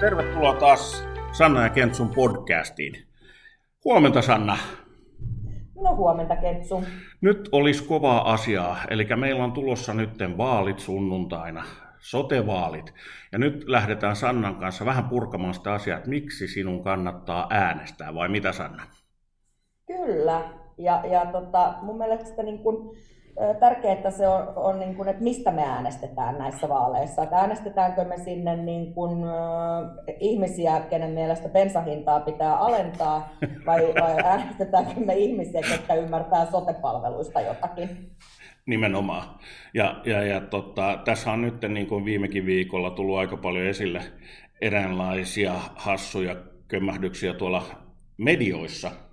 Tervetuloa taas Sanna ja Kentsun podcastiin. Huomenta Sanna. No huomenta Kentsu. Nyt olisi kovaa asiaa, eli meillä on tulossa nytten vaalit sunnuntaina, sotevaalit. Ja nyt lähdetään Sannan kanssa vähän purkamaan sitä asiaa, että miksi sinun kannattaa äänestää, vai mitä Sanna? Kyllä, ja, ja tota, mun mielestä niin kun, tärkeää, että se on, on niin kuin, että mistä me äänestetään näissä vaaleissa. Että äänestetäänkö me sinne niin kuin, äh, ihmisiä, kenen mielestä bensahintaa pitää alentaa, vai, vai äänestetäänkö me ihmisiä, jotka ymmärtää sotepalveluista jotakin? Nimenomaan. Ja, ja, ja tota, tässä on nyt niin kuin viimekin viikolla tullut aika paljon esille eräänlaisia hassuja kömmähdyksiä tuolla medioissa –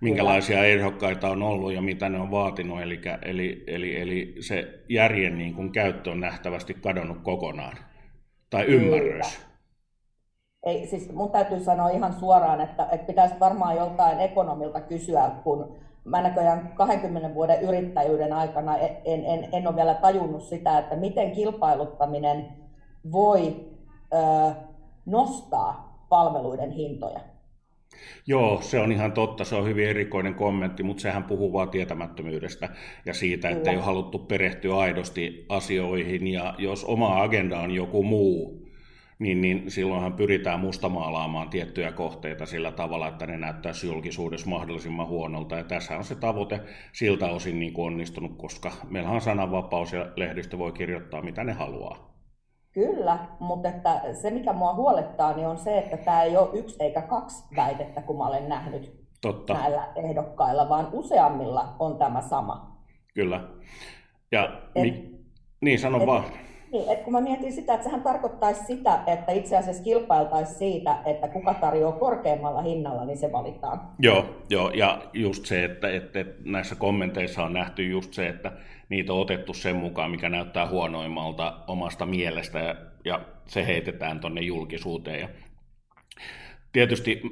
minkälaisia ehdokkaita on ollut ja mitä ne on vaatinut. Eli, eli, eli, eli se järjen niin kuin käyttö on nähtävästi kadonnut kokonaan. Tai ymmärrys. Ei, siis mun täytyy sanoa ihan suoraan, että, että pitäisi varmaan joltain ekonomilta kysyä, kun mä näköjään 20 vuoden yrittäjyyden aikana en, en, en ole vielä tajunnut sitä, että miten kilpailuttaminen voi ö, nostaa palveluiden hintoja. Joo, se on ihan totta. Se on hyvin erikoinen kommentti, mutta sehän puhuu vain tietämättömyydestä ja siitä, että ei ole haluttu perehtyä aidosti asioihin. Ja jos oma agenda on joku muu, niin, niin silloinhan pyritään mustamaalaamaan tiettyjä kohteita sillä tavalla, että ne näyttäisi julkisuudessa mahdollisimman huonolta. Ja tässä on se tavoite siltä osin niin kuin onnistunut, koska meillä on sananvapaus ja lehdistö voi kirjoittaa mitä ne haluaa. Kyllä, mutta että se mikä mua huolettaa niin on se, että tämä ei ole yksi eikä kaksi väitettä, kun mä olen nähnyt Totta. näillä ehdokkailla, vaan useammilla on tämä sama. Kyllä. Ja et, mi- niin, sano et, vaan. Niin, että kun mä mietin sitä, että sehän tarkoittaisi sitä, että itse asiassa kilpailtaisiin siitä, että kuka tarjoaa korkeammalla hinnalla, niin se valitaan. Joo, joo ja just se, että, että, että näissä kommenteissa on nähty just se, että niitä on otettu sen mukaan, mikä näyttää huonoimmalta omasta mielestä ja, ja se heitetään tuonne julkisuuteen. Ja tietysti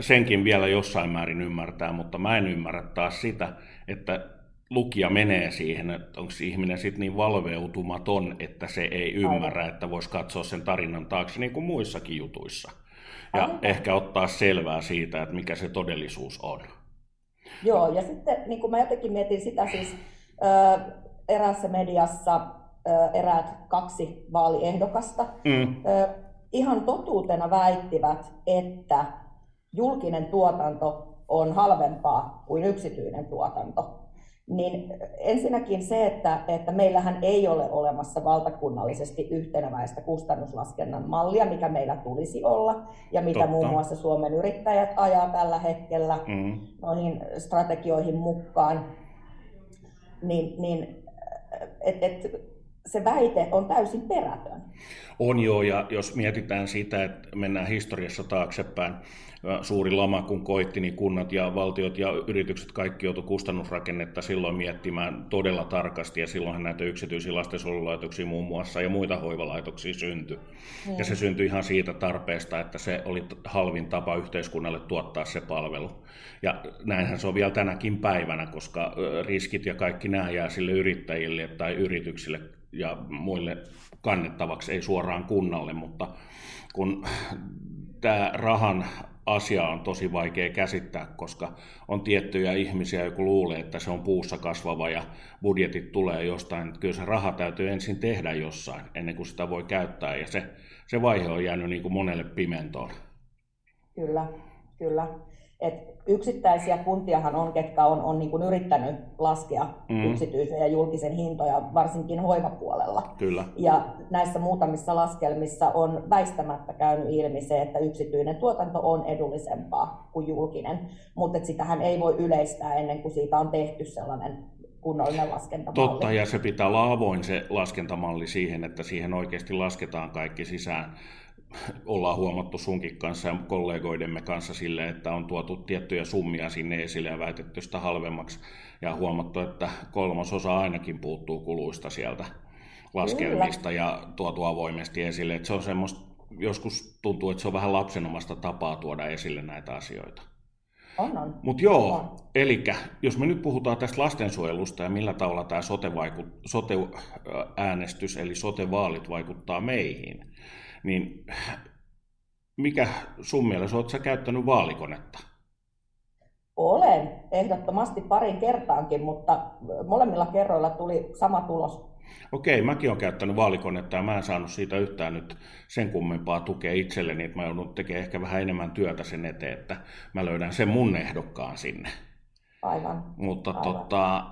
senkin vielä jossain määrin ymmärtää, mutta mä en ymmärrä taas sitä, että lukija menee siihen, että onko ihminen sitten niin valveutumaton, että se ei ymmärrä, että voisi katsoa sen tarinan taakse niin kuin muissakin jutuissa. Ja Aivan. ehkä ottaa selvää siitä, että mikä se todellisuus on. Joo, ja sitten niin kuin mä jotenkin mietin sitä siis, eräässä mediassa eräät kaksi vaaliehdokasta mm. ihan totuutena väittivät, että julkinen tuotanto on halvempaa kuin yksityinen tuotanto. Niin ensinnäkin se, että, että meillähän ei ole olemassa valtakunnallisesti yhteneväistä kustannuslaskennan mallia, mikä meillä tulisi olla, ja mitä Totta. muun muassa Suomen yrittäjät ajaa tällä hetkellä mm. noihin strategioihin mukaan, niin, niin et, et, se väite on täysin perätön. On joo, ja jos mietitään sitä, että mennään historiassa taaksepäin, suuri lama kun koitti, niin kunnat ja valtiot ja yritykset kaikki joutu kustannusrakennetta silloin miettimään todella tarkasti, ja silloinhan näitä yksityisiä lastensuojelulaitoksia muun muassa ja muita hoivalaitoksia syntyi. Hmm. Ja se syntyi ihan siitä tarpeesta, että se oli halvin tapa yhteiskunnalle tuottaa se palvelu. Ja näinhän se on vielä tänäkin päivänä, koska riskit ja kaikki nämä jää sille yrittäjille tai yrityksille ja muille kannettavaksi, ei suoraan kunnalle, mutta kun tämä rahan asia on tosi vaikea käsittää, koska on tiettyjä ihmisiä, joku luulee, että se on puussa kasvava ja budjetit tulee jostain. Kyllä se raha täytyy ensin tehdä jossain, ennen kuin sitä voi käyttää, ja se, se vaihe on jäänyt niin kuin monelle pimentoon. Kyllä, kyllä. Et yksittäisiä kuntiahan on, ketkä on, on niin kuin yrittänyt laskea mm. yksityisen ja julkisen hintoja, varsinkin hoivapuolella. Kyllä. Ja näissä muutamissa laskelmissa on väistämättä käynyt ilmi se, että yksityinen tuotanto on edullisempaa kuin julkinen, mutta sitähän ei voi yleistää ennen kuin siitä on tehty sellainen kunnollinen laskentamalli. Totta, ja se pitää olla avoin se laskentamalli siihen, että siihen oikeasti lasketaan kaikki sisään ollaan huomattu sunkin kanssa ja kollegoidemme kanssa sille, että on tuotu tiettyjä summia sinne esille ja väitetty sitä halvemmaksi ja huomattu, että kolmasosa ainakin puuttuu kuluista sieltä laskelmista Kyllä. ja tuotu avoimesti esille. Että se on semmoista, joskus tuntuu, että se on vähän lapsenomasta tapaa tuoda esille näitä asioita. On, on. Mutta joo, eli jos me nyt puhutaan tästä lastensuojelusta ja millä tavalla tämä sote-äänestys eli sote-vaalit vaikuttaa meihin, niin mikä sun mielestä, oletko käyttänyt vaalikonetta? Olen, ehdottomasti parin kertaankin, mutta molemmilla kerroilla tuli sama tulos. Okei, mäkin olen käyttänyt vaalikonetta ja mä en saanut siitä yhtään nyt sen kummempaa tukea itselleni, että mä joudun tekemään ehkä vähän enemmän työtä sen eteen, että mä löydän sen mun ehdokkaan sinne. Aivan. Mutta Aivan. Tota,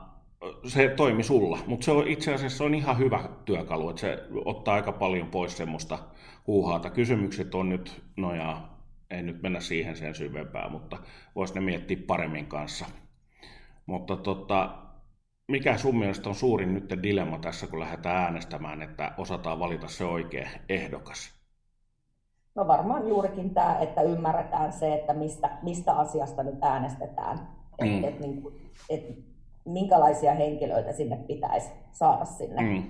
se toimi sulla, mutta se on itse asiassa on ihan hyvä työkalu, että se ottaa aika paljon pois semmoista huuhaata. Kysymykset on nyt, no ei nyt mennä siihen sen syvempään, mutta voisi ne miettiä paremmin kanssa. Mutta tota, mikä sun mielestä on suurin nyt dilemma tässä, kun lähdetään äänestämään, että osataan valita se oikea ehdokas? No varmaan juurikin tämä, että ymmärretään se, että mistä, mistä asiasta nyt äänestetään. Mm. Et, et, niin et, minkälaisia henkilöitä sinne pitäisi saada sinne mm.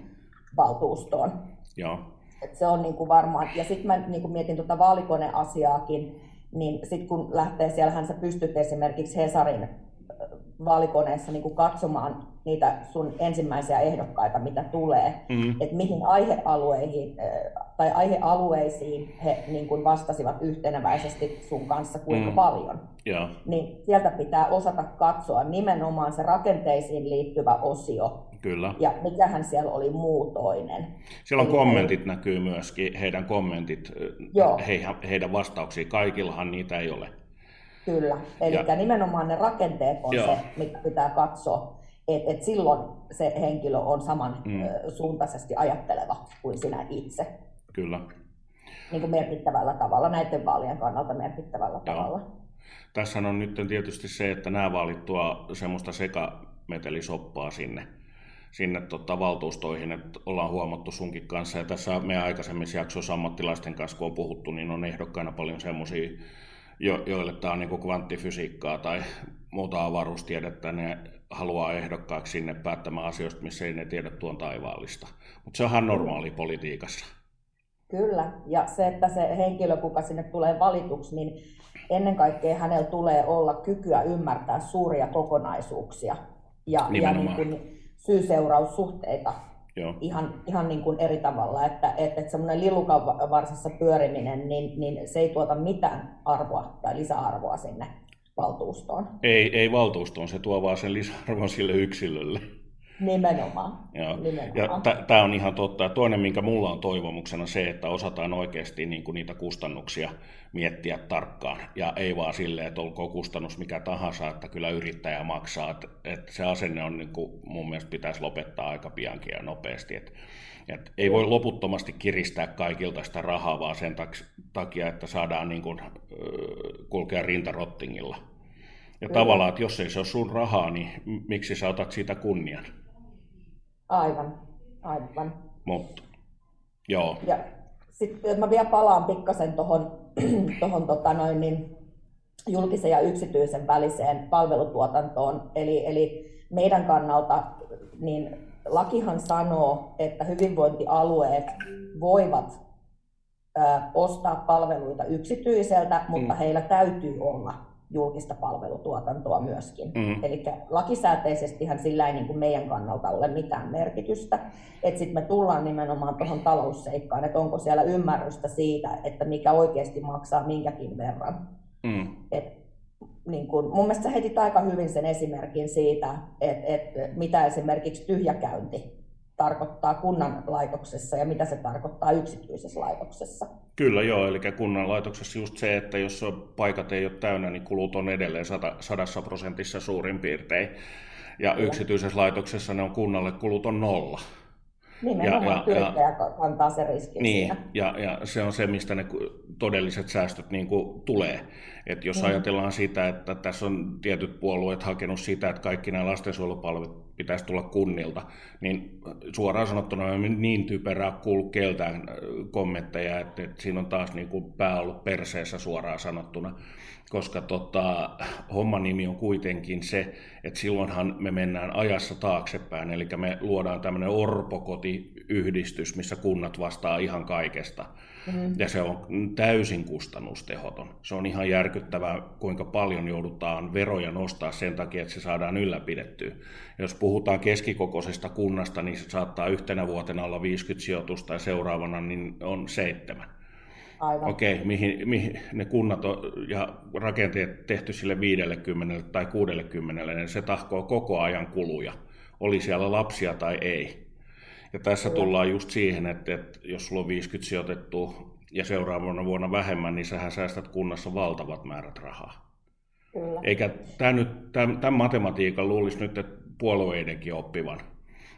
valtuustoon. Joo. Et se on niin kuin varmaan, ja sitten mä niin kuin mietin tuota vaalikoneasiaakin, niin sitten kun lähtee, siellähän sä pystyt esimerkiksi Hesarin vaalikoneessa niin kuin katsomaan niitä sun ensimmäisiä ehdokkaita, mitä tulee, mm-hmm. että mihin aihealueihin tai aihealueisiin he niin kuin vastasivat yhteneväisesti sun kanssa kuinka mm-hmm. paljon. Yeah. Niin sieltä pitää osata katsoa nimenomaan se rakenteisiin liittyvä osio, Kyllä. Ja mikähän siellä oli muutoinen. Siellä on kommentit he... näkyy myöskin, heidän kommentit, Joo. He, heidän vastauksiin. Kaikillahan niitä ei ole. Kyllä, eli ja... nimenomaan ne rakenteet on Joo. se, mitä pitää katsoa. Että et silloin se henkilö on saman mm. suuntaisesti ajatteleva kuin sinä itse. Kyllä. Niin kuin merkittävällä tavalla, näiden vaalien kannalta merkittävällä Joo. tavalla. Tässä on nyt tietysti se, että nämä vaalit tuo semmoista sekametelisoppaa sinne sinne tota, valtuustoihin, että ollaan huomattu sunkin kanssa. Ja tässä meidän aikaisemmissa jaksoissa ammattilaisten kanssa, kun on puhuttu, niin on ehdokkaina paljon semmoisia, jo, joille tämä on niin kvanttifysiikkaa tai muuta avaruustiedettä, ne haluaa ehdokkaaksi sinne päättämään asioista, missä ei ne tiedä tuon taivaallista. Mutta se onhan normaali politiikassa. Kyllä, ja se, että se henkilö, kuka sinne tulee valituksi, niin ennen kaikkea hänellä tulee olla kykyä ymmärtää suuria kokonaisuuksia. Ja, ja niin kuin, syy-seuraussuhteita Joo. ihan, ihan niin kuin eri tavalla, että, että, että semmoinen lillukan varsissa pyöriminen, niin, niin se ei tuota mitään arvoa tai lisäarvoa sinne valtuustoon. Ei, ei valtuustoon, se tuo vaan sen lisäarvon sille yksilölle. Nimenomaan. Joo. Nimenomaan. Ja tämä on ihan totta. Ja toinen, minkä mulla on toivomuksena, se, että osataan oikeasti niin kuin niitä kustannuksia miettiä tarkkaan. Ja ei vaan silleen, että olkoon kustannus mikä tahansa, että kyllä yrittäjä maksaa. Että, että se asenne on niin kuin mun mielestä pitäisi lopettaa aika piankin ja nopeasti. Että, että ei voi loputtomasti kiristää kaikilta sitä rahaa, vaan sen takia, että saadaan niin kuin, kulkea rintarottingilla. Ja Kyllä. tavallaan, että jos ei se ole sun rahaa, niin miksi sä otat siitä kunnian? Aivan, aivan. Mutta, joo. Ja sitten mä vielä palaan pikkasen tuohon tohon, tota noin, niin julkisen ja yksityisen väliseen palvelutuotantoon. Eli, eli meidän kannalta niin lakihan sanoo, että hyvinvointialueet voivat ö, ostaa palveluita yksityiseltä, mutta mm. heillä täytyy olla julkista palvelutuotantoa myöskin. Mm. Eli lakisääteisestihän sillä ei niin kuin meidän kannalta ole mitään merkitystä. Että sitten me tullaan nimenomaan tuohon talousseikkaan, että onko siellä ymmärrystä siitä, että mikä oikeasti maksaa minkäkin verran. Mm. Et, niin kun, mun mielestä sä heitit aika hyvin sen esimerkin siitä, että, että mitä esimerkiksi tyhjäkäynti tarkoittaa kunnan laitoksessa ja mitä se tarkoittaa yksityisessä laitoksessa. Kyllä joo, eli kunnan laitoksessa just se, että jos paikat ei ole täynnä, niin kulut on edelleen sadassa prosentissa suurin piirtein. Ja Kyllä. yksityisessä laitoksessa ne on kunnalle kulut on nolla. Nimenomaan ja, ja, ja kantaa se riski niin, ja, ja se on se, mistä ne todelliset säästöt niin kuin tulee. Et jos mm. ajatellaan sitä, että tässä on tietyt puolueet hakenut sitä, että kaikki nämä lastensuojelupalvelut pitäisi tulla kunnilta, niin suoraan sanottuna on niin typerää kuullut keltään kommentteja, että, että siinä on taas niin kuin pää ollut perseessä suoraan sanottuna koska tota, homman nimi on kuitenkin se, että silloinhan me mennään ajassa taaksepäin, eli me luodaan tämmöinen orpokotiyhdistys, missä kunnat vastaa ihan kaikesta. Mm-hmm. Ja se on täysin kustannustehoton. Se on ihan järkyttävää, kuinka paljon joudutaan veroja nostaa sen takia, että se saadaan ylläpidettyä. Jos puhutaan keskikokoisesta kunnasta, niin se saattaa yhtenä vuotena olla 50 sijoitusta ja seuraavana niin on seitsemän. Okei, okay, mihin, mihin ne kunnat on, ja rakenteet tehty sille 50 tai 60, niin se tahkoo koko ajan kuluja, oli siellä lapsia tai ei. Ja tässä Kyllä. tullaan just siihen, että, että jos sulla on 50 sijoitettu ja seuraavana vuonna vähemmän, niin sähän säästät kunnassa valtavat määrät rahaa. Kyllä. Eikä tämä nyt, tämän, tämän matematiikan luulisi nyt, että puolueidenkin oppivan.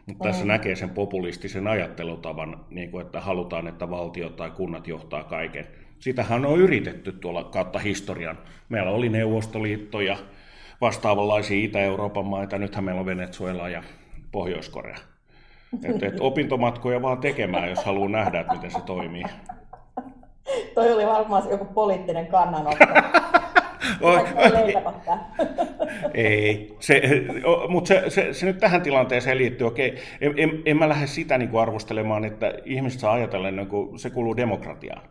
Mutta tässä näkee sen populistisen ajattelutavan, niin kuin, että halutaan, että valtio tai kunnat johtaa kaiken. Sitähän on yritetty tuolla kautta historian. Meillä oli Neuvostoliitto ja vastaavanlaisia Itä-Euroopan maita, nythän meillä on Venezuela ja Pohjois-Korea. Et, et opintomatkoja vaan tekemään, jos haluaa nähdä, että miten se toimii. Toi oli varmaan joku poliittinen kannanotto. Ei, se, mutta se, se, se, nyt tähän tilanteeseen liittyy. Okei, en, en, en mä lähde sitä niin kuin arvostelemaan, että ihmiset saa ajatella, niin kuin se kuuluu demokratiaan.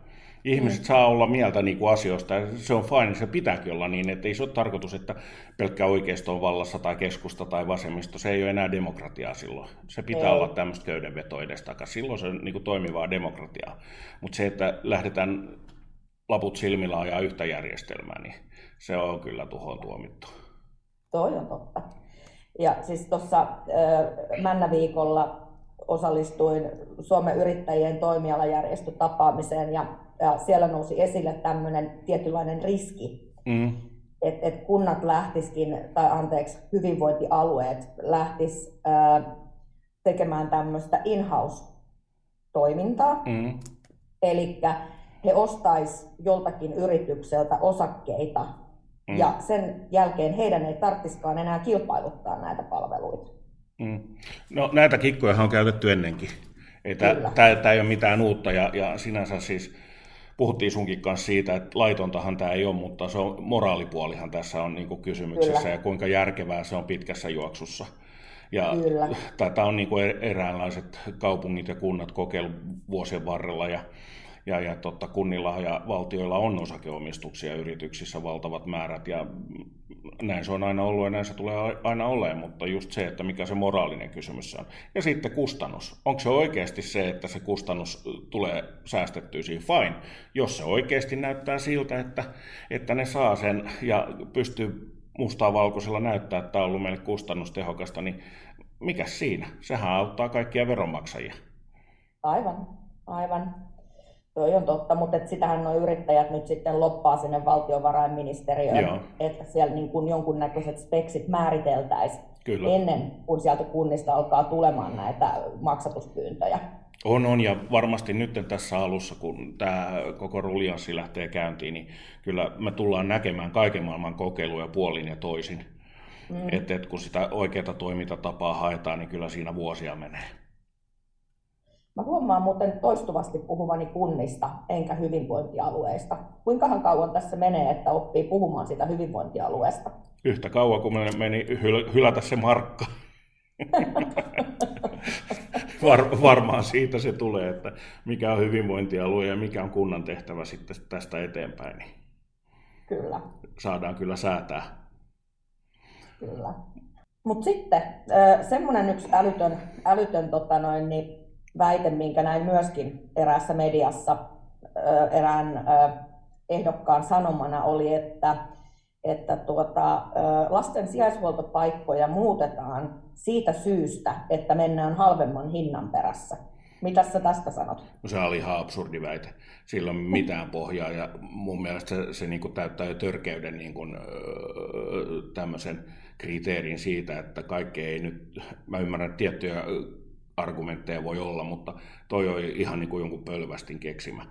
Ihmiset mm. saa olla mieltä niin kuin asioista ja se on fine, se pitääkin olla niin, että ei se ole tarkoitus, että pelkkä oikeisto on vallassa tai keskusta tai vasemmisto, se ei ole enää demokratiaa silloin. Se pitää ei. olla tämmöistä köydenvetoa edestakas. Silloin se on niin kuin toimivaa demokratiaa. Mutta se, että lähdetään laput silmillä ajaa yhtä järjestelmää, niin se on kyllä tuhoon tuomittu. Toi on totta. Ja siis tuossa Männäviikolla osallistuin Suomen yrittäjien toimialajärjestötapaamiseen ja, ja siellä nousi esille tämmöinen tietynlainen riski, mm. että et kunnat lähtisikin, tai anteeksi, hyvinvointialueet lähtis ää, tekemään tämmöistä in-house-toimintaa. Mm. Eli he ostais joltakin yritykseltä osakkeita Mm. Ja sen jälkeen heidän ei tarvitsisikaan enää kilpailuttaa näitä palveluita. Mm. No näitä kikkoja on käytetty ennenkin. Tämä ei ole mitään uutta ja, ja sinänsä siis puhuttiin sunkin kanssa siitä, että laitontahan tämä ei ole, mutta se on, moraalipuolihan tässä on niin kysymyksessä Kyllä. ja kuinka järkevää se on pitkässä juoksussa. Ja tätä on niin kuin eräänlaiset kaupungit ja kunnat kokeillut vuosien varrella ja ja, ja totta, kunnilla ja valtioilla on osakeomistuksia yrityksissä valtavat määrät ja näin se on aina ollut ja näin se tulee aina olemaan, mutta just se, että mikä se moraalinen kysymys on. Ja sitten kustannus. Onko se oikeasti se, että se kustannus tulee säästettyä siinä? Fine. Jos se oikeasti näyttää siltä, että, että ne saa sen ja pystyy mustaa valkoisella näyttää, että tämä on ollut meille kustannustehokasta, niin mikä siinä? Sehän auttaa kaikkia veronmaksajia. Aivan, aivan. Toi on totta, mutta et sitähän nuo yrittäjät nyt sitten loppaa sinne valtiovarainministeriöön, Joo. että siellä niin kuin jonkunnäköiset speksit määriteltäisiin ennen kuin sieltä kunnista alkaa tulemaan näitä maksatuspyyntöjä. On, on, ja varmasti nyt tässä alussa, kun tämä koko rulianssi lähtee käyntiin, niin kyllä me tullaan näkemään kaiken maailman kokeiluja puolin ja toisin. Mm. Että et kun sitä oikeaa toimintatapaa haetaan, niin kyllä siinä vuosia menee. Mä huomaan muuten toistuvasti puhuvani kunnista enkä hyvinvointialueista. Kuinkahan kauan tässä menee, että oppii puhumaan sitä hyvinvointialueesta? Yhtä kauan, kun meni hyl- hylätä se markka. Var, varmaan siitä se tulee, että mikä on hyvinvointialue ja mikä on kunnan tehtävä sitten tästä eteenpäin. Niin kyllä. Saadaan kyllä säätää. Kyllä. Mutta sitten semmoinen yksi älytön, älytön tota noin, niin väite, minkä näin myöskin eräässä mediassa erään ehdokkaan sanomana oli, että, että tuota, lasten sijaishuoltopaikkoja muutetaan siitä syystä, että mennään halvemman hinnan perässä. Mitä sä tästä sanot? No se oli ihan absurdi väite. Sillä on mitään pohjaa ja mun mielestä se, se niin kuin täyttää jo törkeyden niin kuin, tämmöisen kriteerin siitä, että kaikki ei nyt, mä ymmärrän tiettyjä argumentteja voi olla, mutta toi on ihan niin kuin jonkun pölvästin keksimä.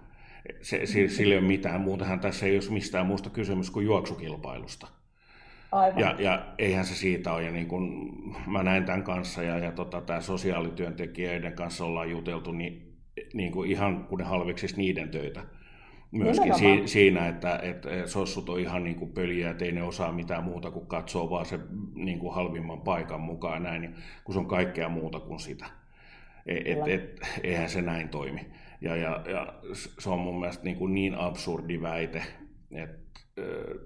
Se, sillä ei ole mitään muuta, tässä ei ole mistään muusta kysymys kuin juoksukilpailusta. Aivan. Ja, ja eihän se siitä ole, ja niin kun mä näin tämän kanssa, ja, ja tota, tämä sosiaalityöntekijöiden kanssa ollaan juteltu, niin, niin kuin ihan kun ne halveksis niiden töitä. Myöskin si, siinä, että, että sossut on ihan niin kuin pöliä, että ei ne osaa mitään muuta kuin katsoa vaan se niin kuin halvimman paikan mukaan näin, kun se on kaikkea muuta kuin sitä. Et, et, eihän se näin toimi. Ja, ja, ja se on mun mielestä niin, kuin niin absurdi väite, että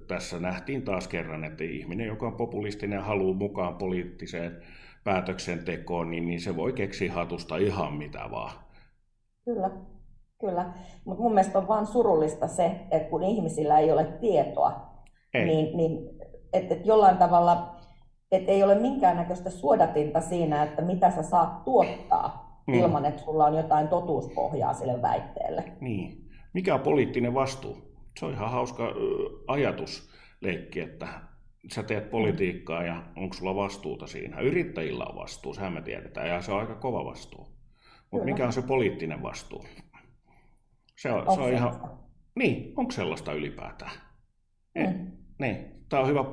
tässä nähtiin taas kerran, että ihminen, joka on populistinen ja haluaa mukaan poliittiseen päätöksentekoon, niin, niin se voi keksiä hatusta ihan mitä vaan. Kyllä, Kyllä, mutta mun mielestä on vaan surullista se, että kun ihmisillä ei ole tietoa, ei. niin, niin että et jollain tavalla et ei ole minkäännäköistä suodatinta siinä, että mitä sä saat tuottaa mm. ilman, että sulla on jotain totuuspohjaa sille väitteelle. Niin. Mikä on poliittinen vastuu? Se on ihan hauska ajatusleikki, että sä teet politiikkaa ja onko sulla vastuuta siinä. Yrittäjillä on vastuu, sehän me tiedetään, ja se on aika kova vastuu. Mutta mikä on se poliittinen vastuu? Se on, se on ihan... Niin, onko sellaista ylipäätään? Mm. Niin, tämä on hyvä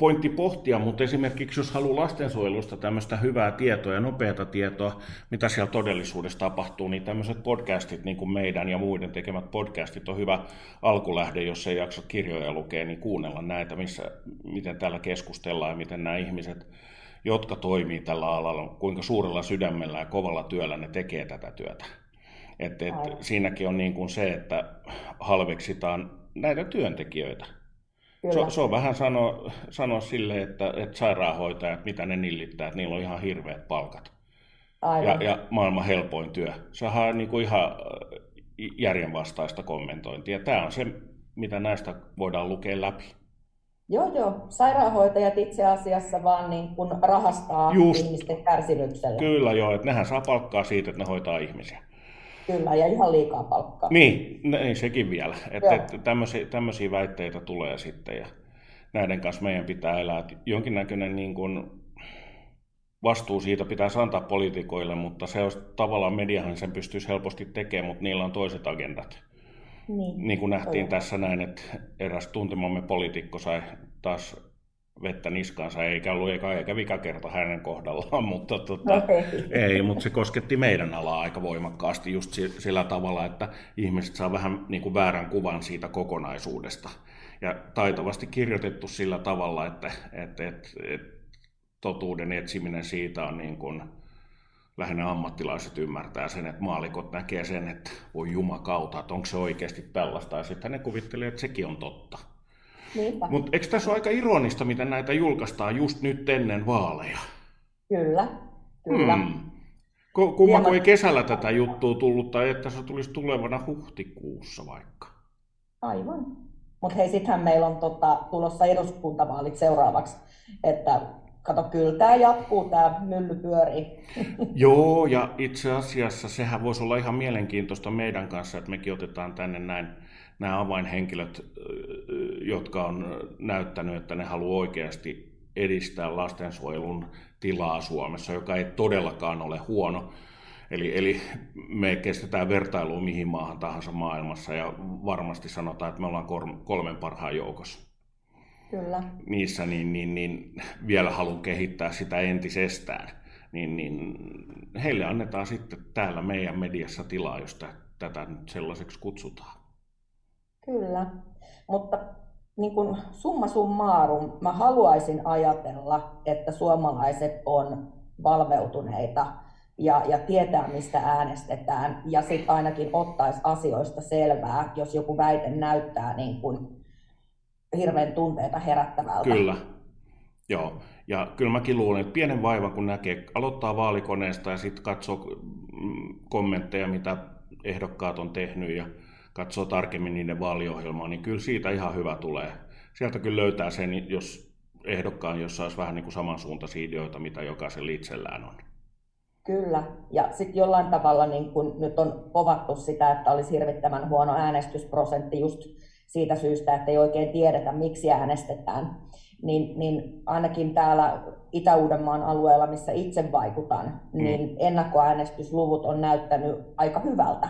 pointti pohtia, mutta esimerkiksi jos haluaa lastensuojelusta tämmöistä hyvää tietoa ja nopeata tietoa, mitä siellä todellisuudessa tapahtuu, niin tämmöiset podcastit, niin kuin meidän ja muiden tekemät podcastit, on hyvä alkulähde, jos ei jaksa kirjoja lukea, niin kuunnella näitä, missä, miten täällä keskustellaan ja miten nämä ihmiset, jotka toimii tällä alalla, kuinka suurella sydämellä ja kovalla työllä ne tekee tätä työtä. Et, et, siinäkin on niin kuin se, että halveksitaan näitä työntekijöitä se, se on vähän sanoa, sanoa sille, että, että sairaanhoitajat, mitä ne nillittää, että niillä on ihan hirveät palkat. Ja, ja maailman helpoin työ. Se on niin kuin ihan äh, järjenvastaista kommentointia. Tämä on se, mitä näistä voidaan lukea läpi. Joo, joo. Sairaanhoitajat itse asiassa vaan niin kuin rahastaa Just, ihmisten kärsimyksellä. Kyllä joo, että nehän saa palkkaa siitä, että ne hoitaa ihmisiä. Kyllä, ja ihan liikaa palkkaa. Niin, niin sekin vielä. Että, että tämmöisiä, tämmöisiä väitteitä tulee sitten, ja näiden kanssa meidän pitää elää. Jonkinnäköinen niin kuin vastuu siitä pitäisi antaa poliitikoille, mutta se olisi tavallaan mediahan sen pystyisi helposti tekemään, mutta niillä on toiset agendat. Niin, niin kuin nähtiin Toivon. tässä näin, että eräs tuntemamme poliitikko sai taas vettä niskaansa, eikä ollut eikä, eikä vika kerta hänen kohdallaan, mutta tota, no, ei, mutta se kosketti meidän alaa aika voimakkaasti just sillä tavalla, että ihmiset saa vähän niin kuin väärän kuvan siitä kokonaisuudesta. Ja taitavasti kirjoitettu sillä tavalla, että, että, että, että totuuden etsiminen siitä on niin kuin, lähinnä ammattilaiset ymmärtää sen, että maalikot näkee sen, että voi jumakauta, että onko se oikeasti tällaista, ja sitten ne kuvittelee, että sekin on totta. Mutta eikö tässä ole aika ironista, miten näitä julkaistaan just nyt ennen vaaleja? Kyllä, kyllä. Hmm. Kumma, kun ei kesällä tätä juttua tullut, tai että se tulisi tulevana huhtikuussa vaikka. Aivan. Mutta hei, sittenhän meillä on tota, tulossa eduskuntavaalit seuraavaksi, että kato, kyllä tämä jatkuu, tämä mylly pyörii. Joo, ja itse asiassa sehän voisi olla ihan mielenkiintoista meidän kanssa, että mekin otetaan tänne näin nämä avainhenkilöt, jotka on näyttänyt, että ne haluaa oikeasti edistää lastensuojelun tilaa Suomessa, joka ei todellakaan ole huono. Eli, eli me kestetään vertailua mihin maahan tahansa maailmassa ja varmasti sanotaan, että me ollaan kolmen parhaan joukossa. Kyllä. Niissä niin, niin, niin vielä haluan kehittää sitä entisestään. Niin, niin heille annetaan sitten täällä meidän mediassa tilaa, jos tätä nyt sellaiseksi kutsutaan. Kyllä, mutta niin kuin summa summarum, mä haluaisin ajatella, että suomalaiset on valveutuneita ja, ja tietää, mistä äänestetään, ja sitten ainakin ottaisi asioista selvää, jos joku väite näyttää niin kuin hirveän tunteita herättävältä. Kyllä, joo. Ja kyllä mäkin luulen, että pienen vaivan kun näkee, aloittaa vaalikoneesta ja sitten katsoo mm, kommentteja, mitä ehdokkaat on tehnyt ja katsoo tarkemmin niiden vaaliohjelmaa, niin kyllä siitä ihan hyvä tulee. Sieltä kyllä löytää sen, jos ehdokkaan, jossa olisi vähän niin kuin samansuuntaisia ideoita, mitä jokaisella itsellään on. Kyllä, ja sitten jollain tavalla niin kun nyt on povattu sitä, että olisi hirvittävän huono äänestysprosentti just siitä syystä, että ei oikein tiedetä, miksi äänestetään, niin, niin ainakin täällä Itä-Uudenmaan alueella, missä itse vaikutan, mm. niin ennakkoäänestysluvut on näyttänyt aika hyvältä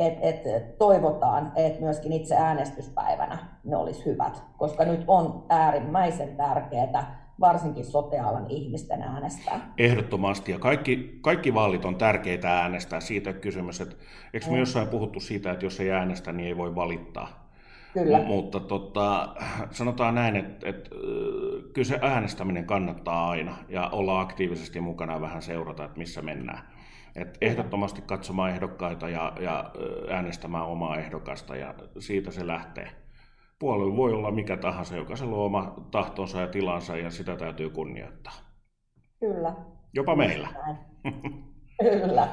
et, et, toivotaan, että myöskin itse äänestyspäivänä ne olisi hyvät, koska nyt on äärimmäisen tärkeää varsinkin sotealan ihmisten äänestää. Ehdottomasti, ja kaikki, kaikki vaalit on tärkeitä äänestää. Siitä kysymys, että eikö me mm. jossain puhuttu siitä, että jos ei äänestä, niin ei voi valittaa. Kyllä. M- mutta tota, sanotaan näin, että, että kyllä se äänestäminen kannattaa aina, ja olla aktiivisesti mukana vähän seurata, että missä mennään. Et ehdottomasti katsomaan ehdokkaita ja, ja äänestämään omaa ehdokasta ja siitä se lähtee. Puolue voi olla mikä tahansa, jokaisella on oma tahtonsa ja tilansa ja sitä täytyy kunnioittaa. Kyllä. Jopa meillä. Kyllä.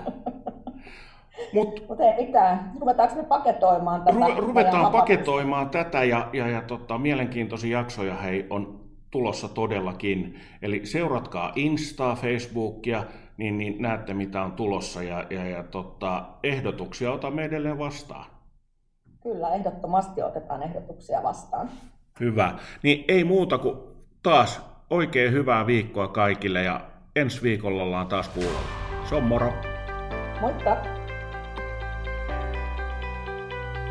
Mutta Mut ei mitään. Ruvetaanko me paketoimaan tätä? Ru- ruvetaan paketoimaan tätä ja, ja, ja tota, mielenkiintoisia jaksoja hei, on tulossa todellakin. Eli seuratkaa Instaa, Facebookia, niin, niin näette mitä on tulossa ja, ja, ja tota, ehdotuksia otamme edelleen vastaan. Kyllä, ehdottomasti otetaan ehdotuksia vastaan. Hyvä. Niin ei muuta kuin taas oikein hyvää viikkoa kaikille ja ensi viikolla ollaan taas kuulolla. Se on moro. Moikka!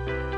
thank you